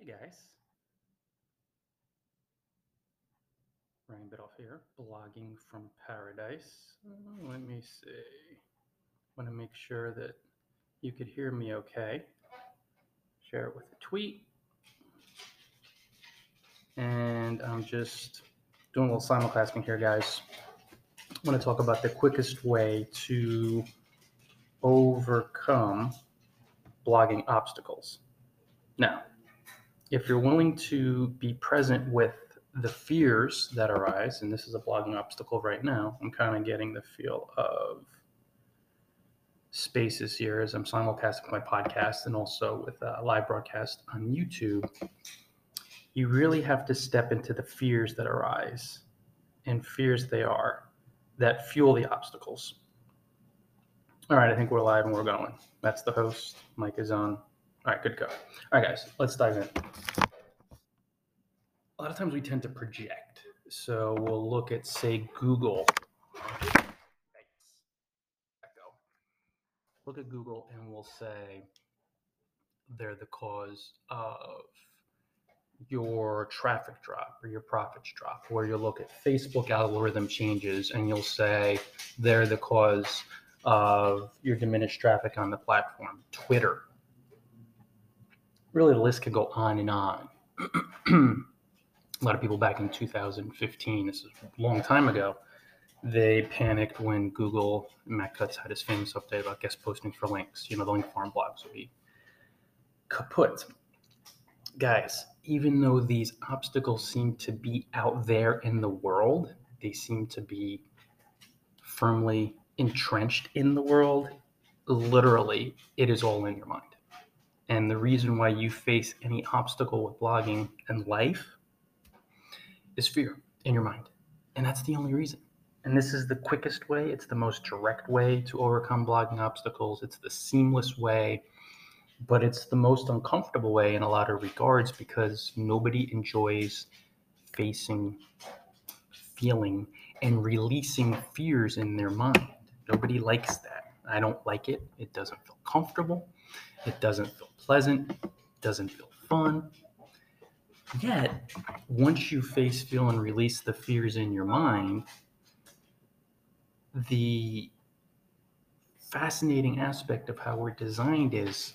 Hey guys. Ryan Biddulph here, blogging from paradise. Uh, Let me see. Want to make sure that you could hear me okay. Share it with a tweet. And I'm just doing a little simulcasting here, guys. I want to talk about the quickest way to overcome blogging obstacles. Now, if you're willing to be present with the fears that arise, and this is a blogging obstacle right now, I'm kind of getting the feel of spaces here as I'm simulcasting my podcast and also with a live broadcast on YouTube. You really have to step into the fears that arise, and fears they are that fuel the obstacles. All right, I think we're live and we're going. That's the host. Mike is on. All right, good go. All right, guys, let's dive in. A lot of times we tend to project. So we'll look at, say, Google. Look at Google and we'll say they're the cause of your traffic drop or your profits drop. Or you'll look at Facebook algorithm changes and you'll say they're the cause of your diminished traffic on the platform. Twitter. Really, the list could go on and on. a lot of people back in 2015, this is a long time ago, they panicked when Google, Matt Cutts had his famous update about guest postings for links. You know, the link farm blogs would be kaput. Guys, even though these obstacles seem to be out there in the world, they seem to be firmly entrenched in the world. Literally, it is all in your mind. And the reason why you face any obstacle with blogging and life is fear in your mind. And that's the only reason. And this is the quickest way, it's the most direct way to overcome blogging obstacles, it's the seamless way, but it's the most uncomfortable way in a lot of regards because nobody enjoys facing, feeling, and releasing fears in their mind. Nobody likes that. I don't like it. It doesn't feel comfortable. It doesn't feel pleasant. It doesn't feel fun. Yet, once you face, feel, and release the fears in your mind, the fascinating aspect of how we're designed is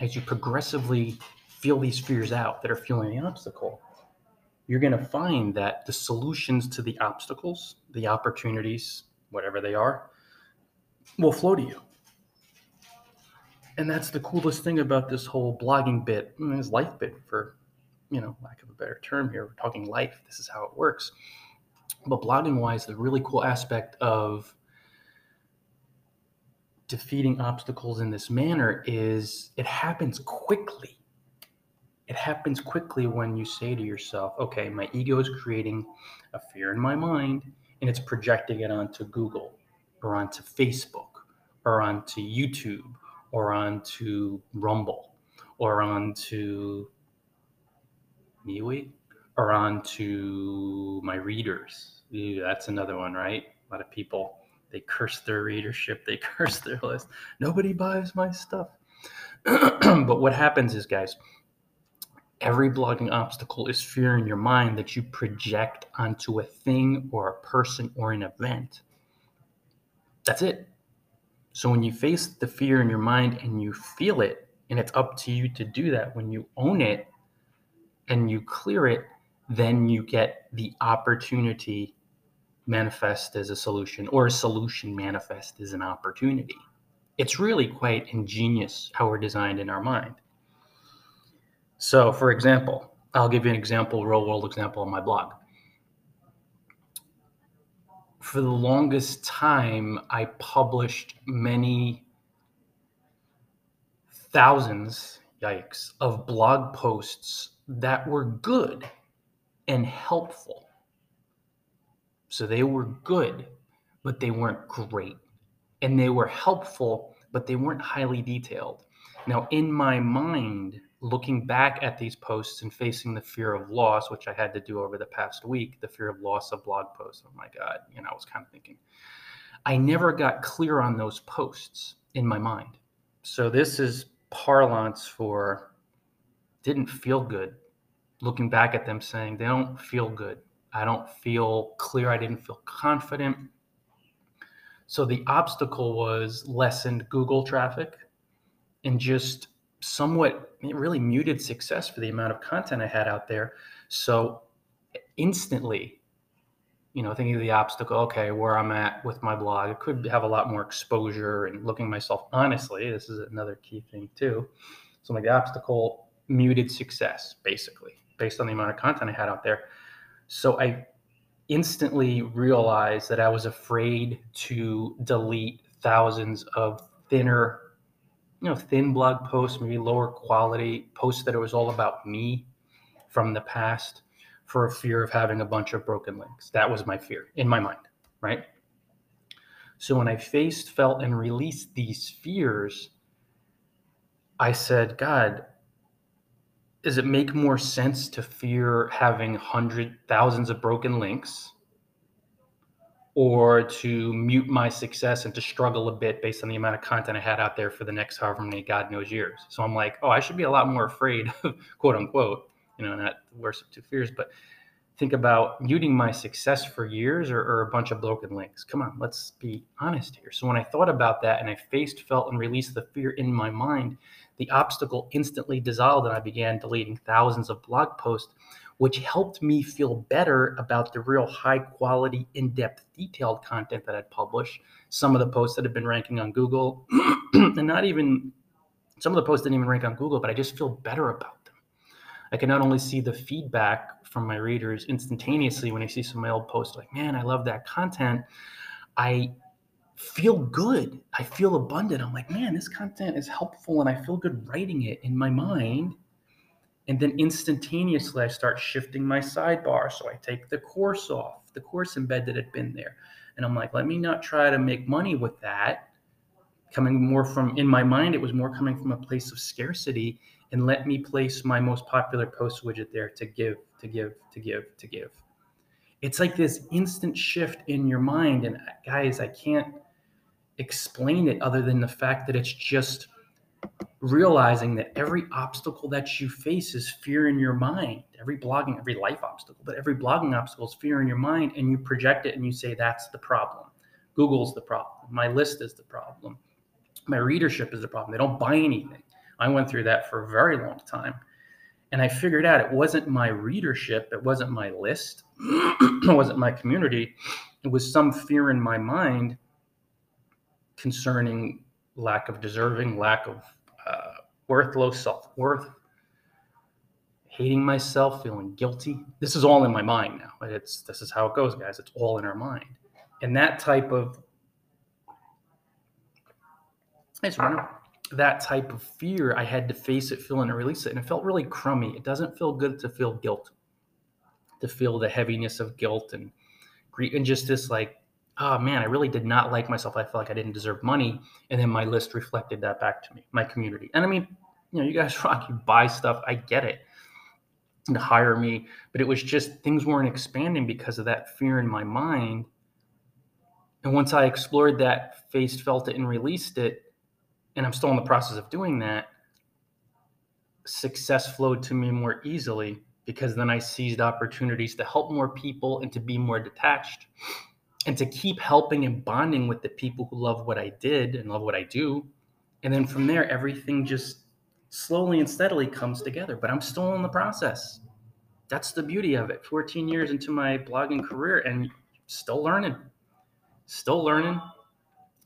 as you progressively feel these fears out that are fueling the obstacle, you're going to find that the solutions to the obstacles, the opportunities, whatever they are, will flow to you. And that's the coolest thing about this whole blogging bit, this life bit for, you know, lack of a better term here. We're talking life. This is how it works. But blogging wise, the really cool aspect of defeating obstacles in this manner is it happens quickly. It happens quickly when you say to yourself, okay, my ego is creating a fear in my mind and it's projecting it onto Google or onto Facebook or onto YouTube or onto Rumble or onto MeWe or onto my readers. That's another one, right? A lot of people they curse their readership, they curse their list. Nobody buys my stuff. but what happens is, guys, every blogging obstacle is fear in your mind that you project onto a thing or a person or an event. That's it. So when you face the fear in your mind and you feel it, and it's up to you to do that, when you own it and you clear it, then you get the opportunity manifest as a solution or a solution manifest as an opportunity. It's really quite ingenious how we're designed in our mind. So, for example, I'll give you an example, real world example on my blog. For the longest time, I published many thousands, yikes, of blog posts that were good and helpful so they were good, but they weren't great. And they were helpful, but they weren't highly detailed. Now, in my mind, looking back at these posts and facing the fear of loss, which I had to do over the past week, the fear of loss of blog posts. Oh my God, you know, I was kind of thinking, I never got clear on those posts in my mind. So this is parlance for didn't feel good. Looking back at them saying they don't feel good. I don't feel clear. I didn't feel confident. So the obstacle was lessened Google traffic and just somewhat really muted success for the amount of content I had out there. So instantly, you know, thinking of the obstacle, okay, where I'm at with my blog, it could have a lot more exposure and looking myself honestly. This is another key thing too. So like the obstacle muted success, basically, based on the amount of content I had out there. So I instantly realized that I was afraid to delete thousands of thinner you know, thin blog posts, maybe lower quality posts that it was all about me from the past for a fear of having a bunch of broken links. That was my fear in my mind, right? So when I faced, felt, and released these fears, I said, God, does it make more sense to fear having hundred thousands of broken links or to mute my success and to struggle a bit based on the amount of content I had out there for the next however many God knows years. So I'm like, oh, I should be a lot more afraid quote unquote, you know, not the worst of two fears, but think about muting my success for years or, or, a bunch of broken links. Come on, let's be honest here. So when I thought about that and I faced, felt, and released the fear in my mind, the obstacle instantly dissolved and I began deleting thousands of blog posts which helped me feel better about the real high quality, in depth, detailed content that I'd published. Some of the posts that have been ranking on Google, and not even some of the posts didn't even rank on Google, but I just feel better about them. I can not only see the feedback from my readers instantaneously when I see some of my old posts, like, man, I love that content. I feel good. I feel abundant. I'm like, man, this content is helpful and I feel good writing it in my mind and then instantaneously, I start shifting my sidebar. So I take the course off, the course embed that had been there. And I'm like, let me not try to make money with that. Coming more from, in my mind, it was more coming from a place of scarcity. And let me place my most popular post widget there to give, to give, to give, to give. It's like this instant shift in your mind. And guys, I can't explain it other than the fact that it's just realizing that every obstacle that you face is fear in your mind. Every blogging, every life obstacle, but every blogging obstacle is fear in your mind, and you project it and you say, That's the problem. Google's the problem. My list is the problem. My readership is the problem. They don't buy anything. I went through that for a very long time. And I figured out it wasn't my readership, it wasn't my list, it wasn't my community. It was some fear in my mind concerning lack of deserving, lack of worth, low self worth, hating myself, feeling guilty. This is all in my mind now. It's this is how it goes, guys. It's all in our mind, and that type of it's that type of fear. I had to face it, feel it, and release it, and it felt really crummy. It doesn't feel good to feel guilt, to feel the heaviness of guilt and grief, and just this like oh man, I really did not like myself. I felt like I didn't deserve money. And then my list reflected that back to me, my community. And I mean, you know, you guys rock, you buy stuff. I get it. And to hire me, but it was just things weren't expanding because of that fear in my mind. And once I explored that, faced, felt it, and released it, and I'm still in the process of doing that, success flowed to me more easily because then I seized opportunities to help more people and to be more detached and to keep helping and bonding with the people who love what I did and love what I do. And then from there, everything just slowly and steadily comes together. But I'm still in the process. That's the beauty of it. 14 years into my blogging career and still learning, still learning,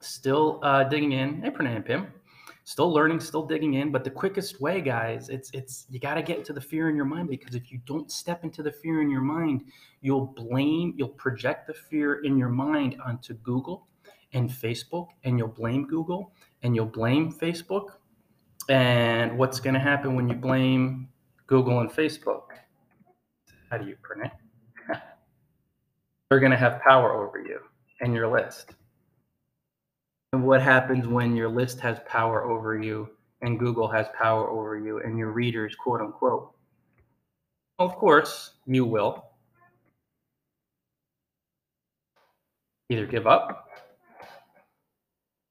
still uh, digging in. Hey, Pranay and Pim still learning, still digging in. But the quickest way, guys, it's it's you got to get into the fear in your mind because if you don't step into the fear in your mind, you'll blame, you'll project the fear in your mind onto Google and Facebook, and you'll blame Google and you'll blame Facebook. And what's going to happen when you blame Google and Facebook? How do you print it? They're going to have power over you and your list. And what happens when your list has power over you and Google has power over you and your readers, quote unquote? Of course, you will either give up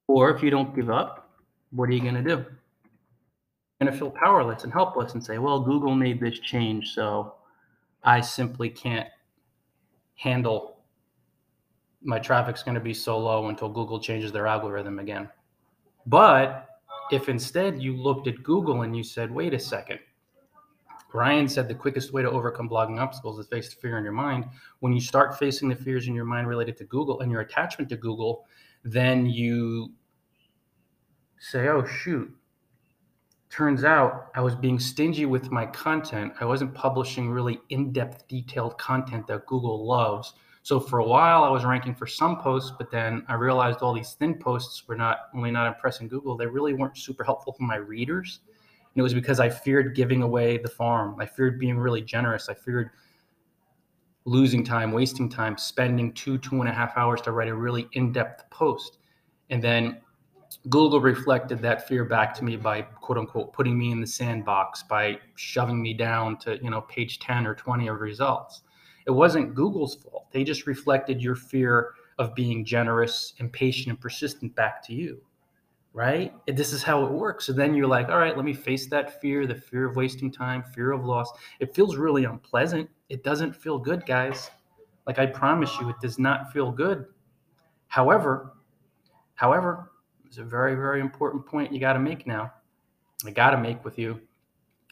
or if you don't give up, what are you going to do? Going to feel powerless and helpless and say, well, Google made this change, so I simply can't handle my traffic's going to be so low until Google changes their algorithm again. But if instead you looked at Google and you said, wait a second, Brian said the quickest way to overcome blogging obstacles is face the fear in your mind. When you start facing the fears in your mind related to Google and your attachment to Google, then you say, oh, shoot. Turns out I was being stingy with my content. I wasn't publishing really in depth, detailed content that Google loves. So for a while, I was ranking for some posts, but then I realized all these thin posts were not only not impressing Google, they really weren't super helpful for my readers. And it was because I feared giving away the farm. I feared being really generous. I feared losing time, wasting time, spending two, two and a half hours to write a really in depth post. And then Google reflected that fear back to me by quote unquote putting me in the sandbox, by shoving me down to, you know, page 10 or 20 of results. It wasn't Google's fault. They just reflected your fear of being generous, impatient, and persistent back to you. Right? And this is how it works. So then you're like, all right, let me face that fear, the fear of wasting time, fear of loss. It feels really unpleasant. It doesn't feel good, guys. Like I promise you, it does not feel good. However, however, it's a very, very important point you got to make now. I got to make with you.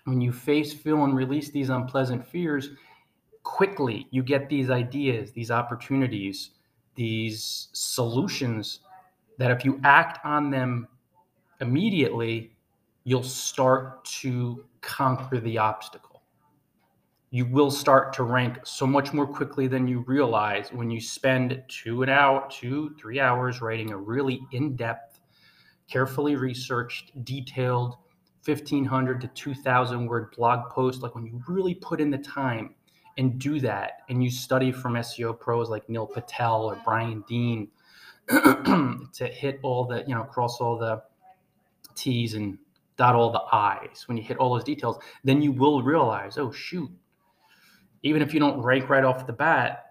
When you face, feel, and release these unpleasant fears, quickly you get these ideas, these opportunities, these solutions that if you act on them immediately, you'll start to conquer the obstacle. You will start to rank so much more quickly than you realize when you spend two an hour, two, three hours writing a really in-depth, carefully researched, detailed 1500 to 2000 word blog post. Like when you really put in the time and do that and you study from SEO pros like Neil Patel or Brian Dean to hit all the, you know, cross all the T's and dot all the I's, when you hit all those details, then you will realize, oh, shoot, even if you don't rank right off the bat,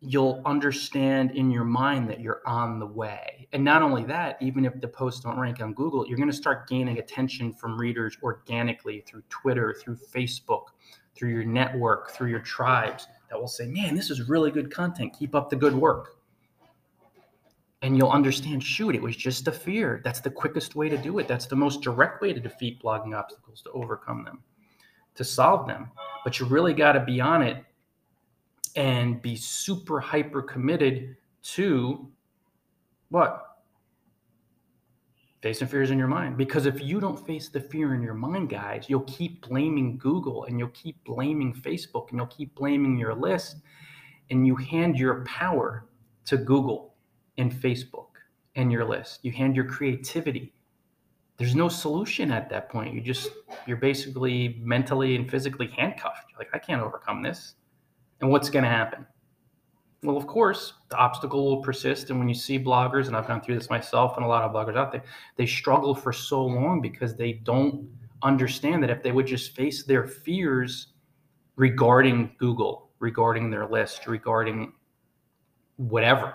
you'll understand in your mind that you're on the way. And not only that, even if the posts don't rank on Google, you're going to start gaining attention from readers organically through Twitter, through Facebook, through your network, through your tribes that will say, man, this is really good content. Keep up the good work. And you'll understand, shoot, it was just a fear. That's the quickest way to do it. That's the most direct way to defeat blogging obstacles, to overcome them, to solve them. But you really got to be on it and be super hyper committed to what? facing fears in your mind. Because if you don't face the fear in your mind guys you'll keep blaming google and you'll keep blaming facebook and you'll keep blaming your list and you hand your power to google and facebook and your list. You hand your creativity. There's no solution at that point. You just you're basically mentally and physically handcuffed. You're like i can't overcome this. And what's going to happen well, of course, the obstacle will persist. And when you see bloggers, and I've gone through this myself and a lot of bloggers out there, they struggle for so long because they don't understand that if they would just face their fears regarding Google, regarding their list, regarding whatever,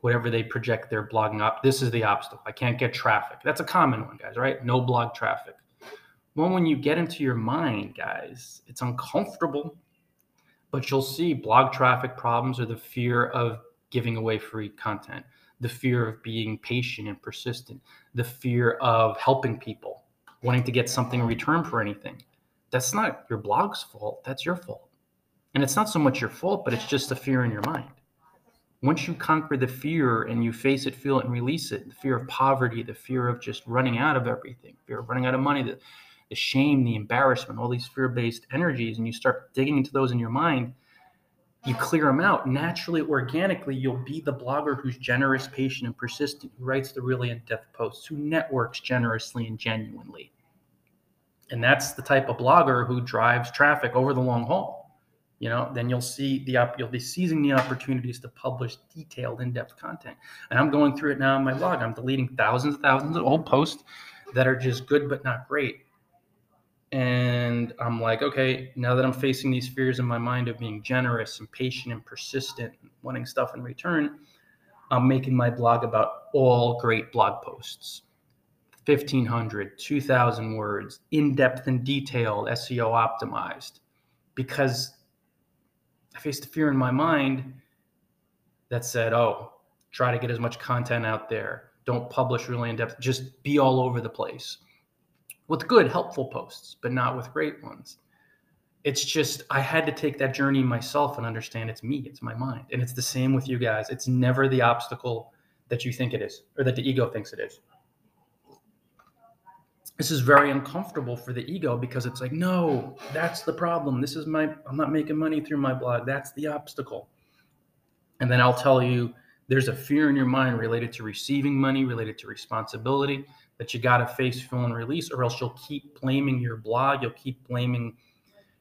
whatever they project their blogging up, this is the obstacle. I can't get traffic. That's a common one, guys, right? No blog traffic. Well, when you get into your mind, guys, it's uncomfortable but you'll see blog traffic problems or the fear of giving away free content, the fear of being patient and persistent, the fear of helping people, wanting to get something in return for anything. That's not your blog's fault, that's your fault. And it's not so much your fault, but it's just a fear in your mind. Once you conquer the fear and you face it, feel it, and release it, the fear of poverty, the fear of just running out of everything, fear of running out of money, the the shame, the embarrassment, all these fear based energies, and you start digging into those in your mind, you clear them out naturally, organically. You'll be the blogger who's generous, patient, and persistent, who writes the really in depth posts, who networks generously and genuinely. And that's the type of blogger who drives traffic over the long haul. You know, then you'll see the you'll be seizing the opportunities to publish detailed, in-depth content. And I'm going through it now on my blog. I'm deleting thousands and thousands of old posts that are just good but not great and I'm like, okay, now that I'm facing these fears in my mind of being generous and patient and persistent, wanting stuff in return, I'm making my blog about all great blog posts. 1500, 2000 words, in depth and detailed, SEO optimized, because I faced a fear in my mind that said, oh, try to get as much content out there. Don't publish really in depth. Just be all over the place with good, helpful posts, but not with great ones. It's just, I had to take that journey myself and understand it's me, it's my mind. And it's the same with you guys. It's never the obstacle that you think it is or that the ego thinks it is. This is very uncomfortable for the ego because it's like, no, that's the problem. This is my, I'm not making money through my blog. That's the obstacle. And then I'll tell you there's a fear in your mind related to receiving money, related to responsibility that you got to face, fill, and release, or else you'll keep blaming your blog, you'll keep blaming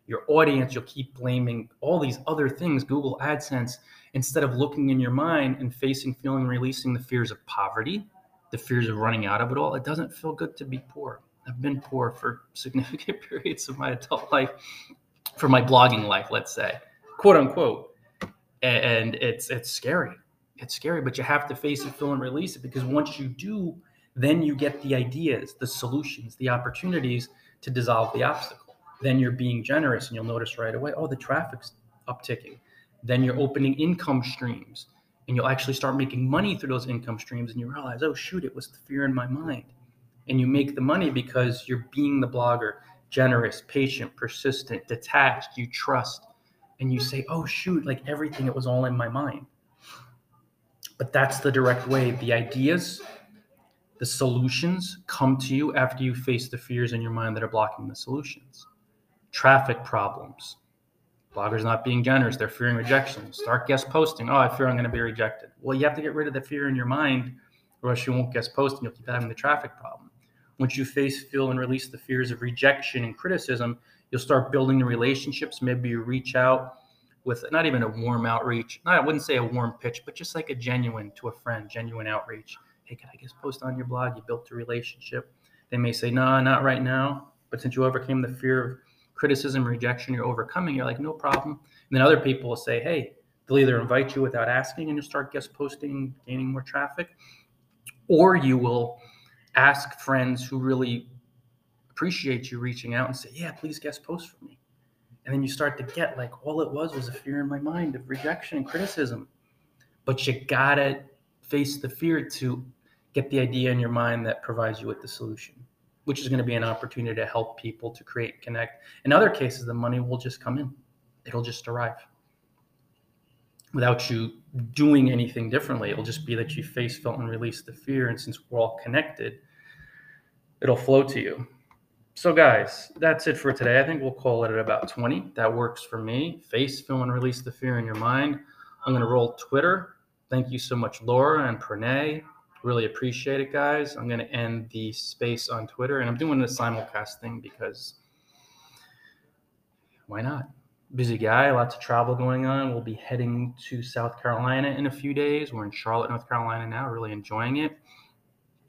your audience, you'll keep blaming all these other things, Google AdSense, instead of looking in your mind and facing, feeling, releasing the fears of poverty, the fears of running out of it all. It doesn't feel good to be poor. I've been poor for significant periods of my adult life, for my blogging life, let's say, quote unquote. And it's it's scary it's scary, but you have to face it, feel, and release it because once you do, then you get the ideas, the solutions, the opportunities to dissolve the obstacle. Then you're being generous, and you'll notice right away, oh, the traffic's upticking. Then you're opening income streams, and you'll actually start making money through those income streams, and you realize, oh, shoot, it was the fear in my mind. And you make the money because you're being the blogger, generous, patient, persistent, detached, you trust, and you say, oh, shoot, like everything, it was all in my mind. But that's the direct way. The ideas, the solutions come to you after you face the fears in your mind that are blocking the solutions. Traffic problems. Bloggers not being generous, they're fearing rejection. Start guest posting. Oh, I fear I'm going to be rejected. Well, you have to get rid of the fear in your mind, or else you won't guest post and you'll keep having the traffic problem. Once you face, feel, and release the fears of rejection and criticism, you'll start building the relationships. Maybe you reach out with not even a warm outreach. I wouldn't say a warm pitch, but just like a genuine to a friend, genuine outreach. Hey, can I just post on your blog? You built a relationship. They may say, no, not right now. But since you overcame the fear of criticism, rejection, you're overcoming, you're like, no problem. And then other people will say, hey, they'll either invite you without asking and you'll start guest posting, gaining more traffic, or you will ask friends who really appreciate you reaching out and say, yeah, please guest post for me and then you start to get like all it was was a fear in my mind of rejection and criticism. But you gotta face the fear to get the idea in your mind that provides you with the solution which is going to be an opportunity to help people to create connect. In other cases the money will just come in. It'll just arrive. Without you doing anything differently it'll just be that you face felt and release the fear. And since we're all connected it'll flow to you so, guys, that's it for today. I think we'll call it at about 20. That works for me. Face, film, and release the fear in your mind. I'm going to roll Twitter. Thank you so much, Laura and Pranay. Really appreciate it, guys. I'm going to end the space on Twitter, and I'm doing the simulcast thing because why not? Busy guy, lots of travel going on. We'll be heading to South Carolina in a few days. We're in Charlotte, North Carolina now, really enjoying it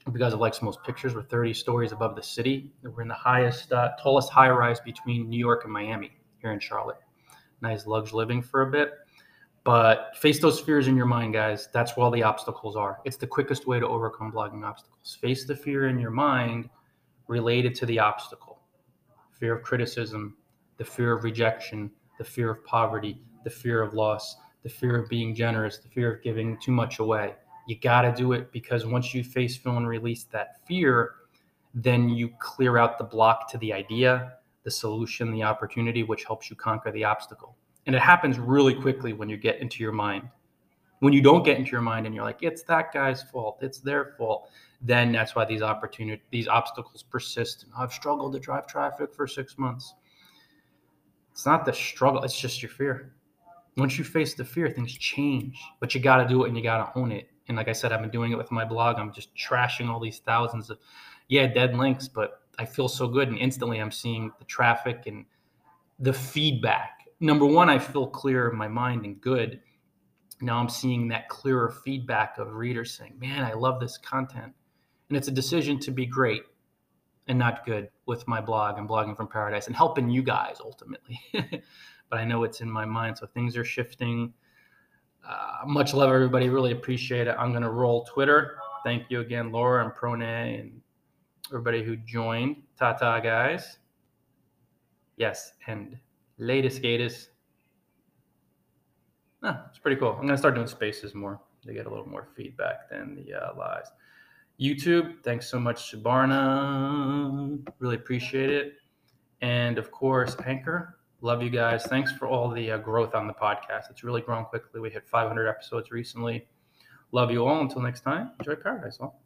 some of those pictures, we're 30 stories above the city. We're in the highest, uh, tallest high rise between New York and Miami here in Charlotte. Nice luxe living for a bit. But face those fears in your mind, guys. That's where all the obstacles are. It's the quickest way to overcome blogging obstacles. Face the fear in your mind related to the obstacle fear of criticism, the fear of rejection, the fear of poverty, the fear of loss, the fear of being generous, the fear of giving too much away you got to do it because once you face, feel, and release that fear, then you clear out the block to the idea, the solution, the opportunity, which helps you conquer the obstacle. And it happens really quickly when you get into your mind. When you don't get into your mind and you're like, it's that guy's fault, it's their fault, then that's why these opportunities, these obstacles persist. I've struggled to drive traffic for six months. It's not the struggle, it's just your fear. Once you face the fear, things change, but you got to do it and you got to own it. And like I said, I've been doing it with my blog. I'm just trashing all these thousands of, yeah, dead links, but I feel so good. And instantly I'm seeing the traffic and the feedback. Number one, I feel clear in my mind and good. Now I'm seeing that clearer feedback of readers saying, man, I love this content. And it's a decision to be great and not good with my blog and blogging from paradise and helping you guys ultimately. but I know it's in my mind. So things are shifting uh, much love, everybody. Really appreciate it. I'm going to roll Twitter. Thank you again, Laura and Prone and everybody who joined. Tata, guys. Yes, and latest gatest. Ah, it's pretty cool. I'm gonna start doing spaces more They get a little more feedback than the uh, lives. YouTube, thanks so much, Barna. Really appreciate it. And of course, Anchor. Love you guys. Thanks for all the uh, growth on the podcast. It's really grown quickly. We hit 500 episodes recently. Love you all. Until next time, enjoy paradise all.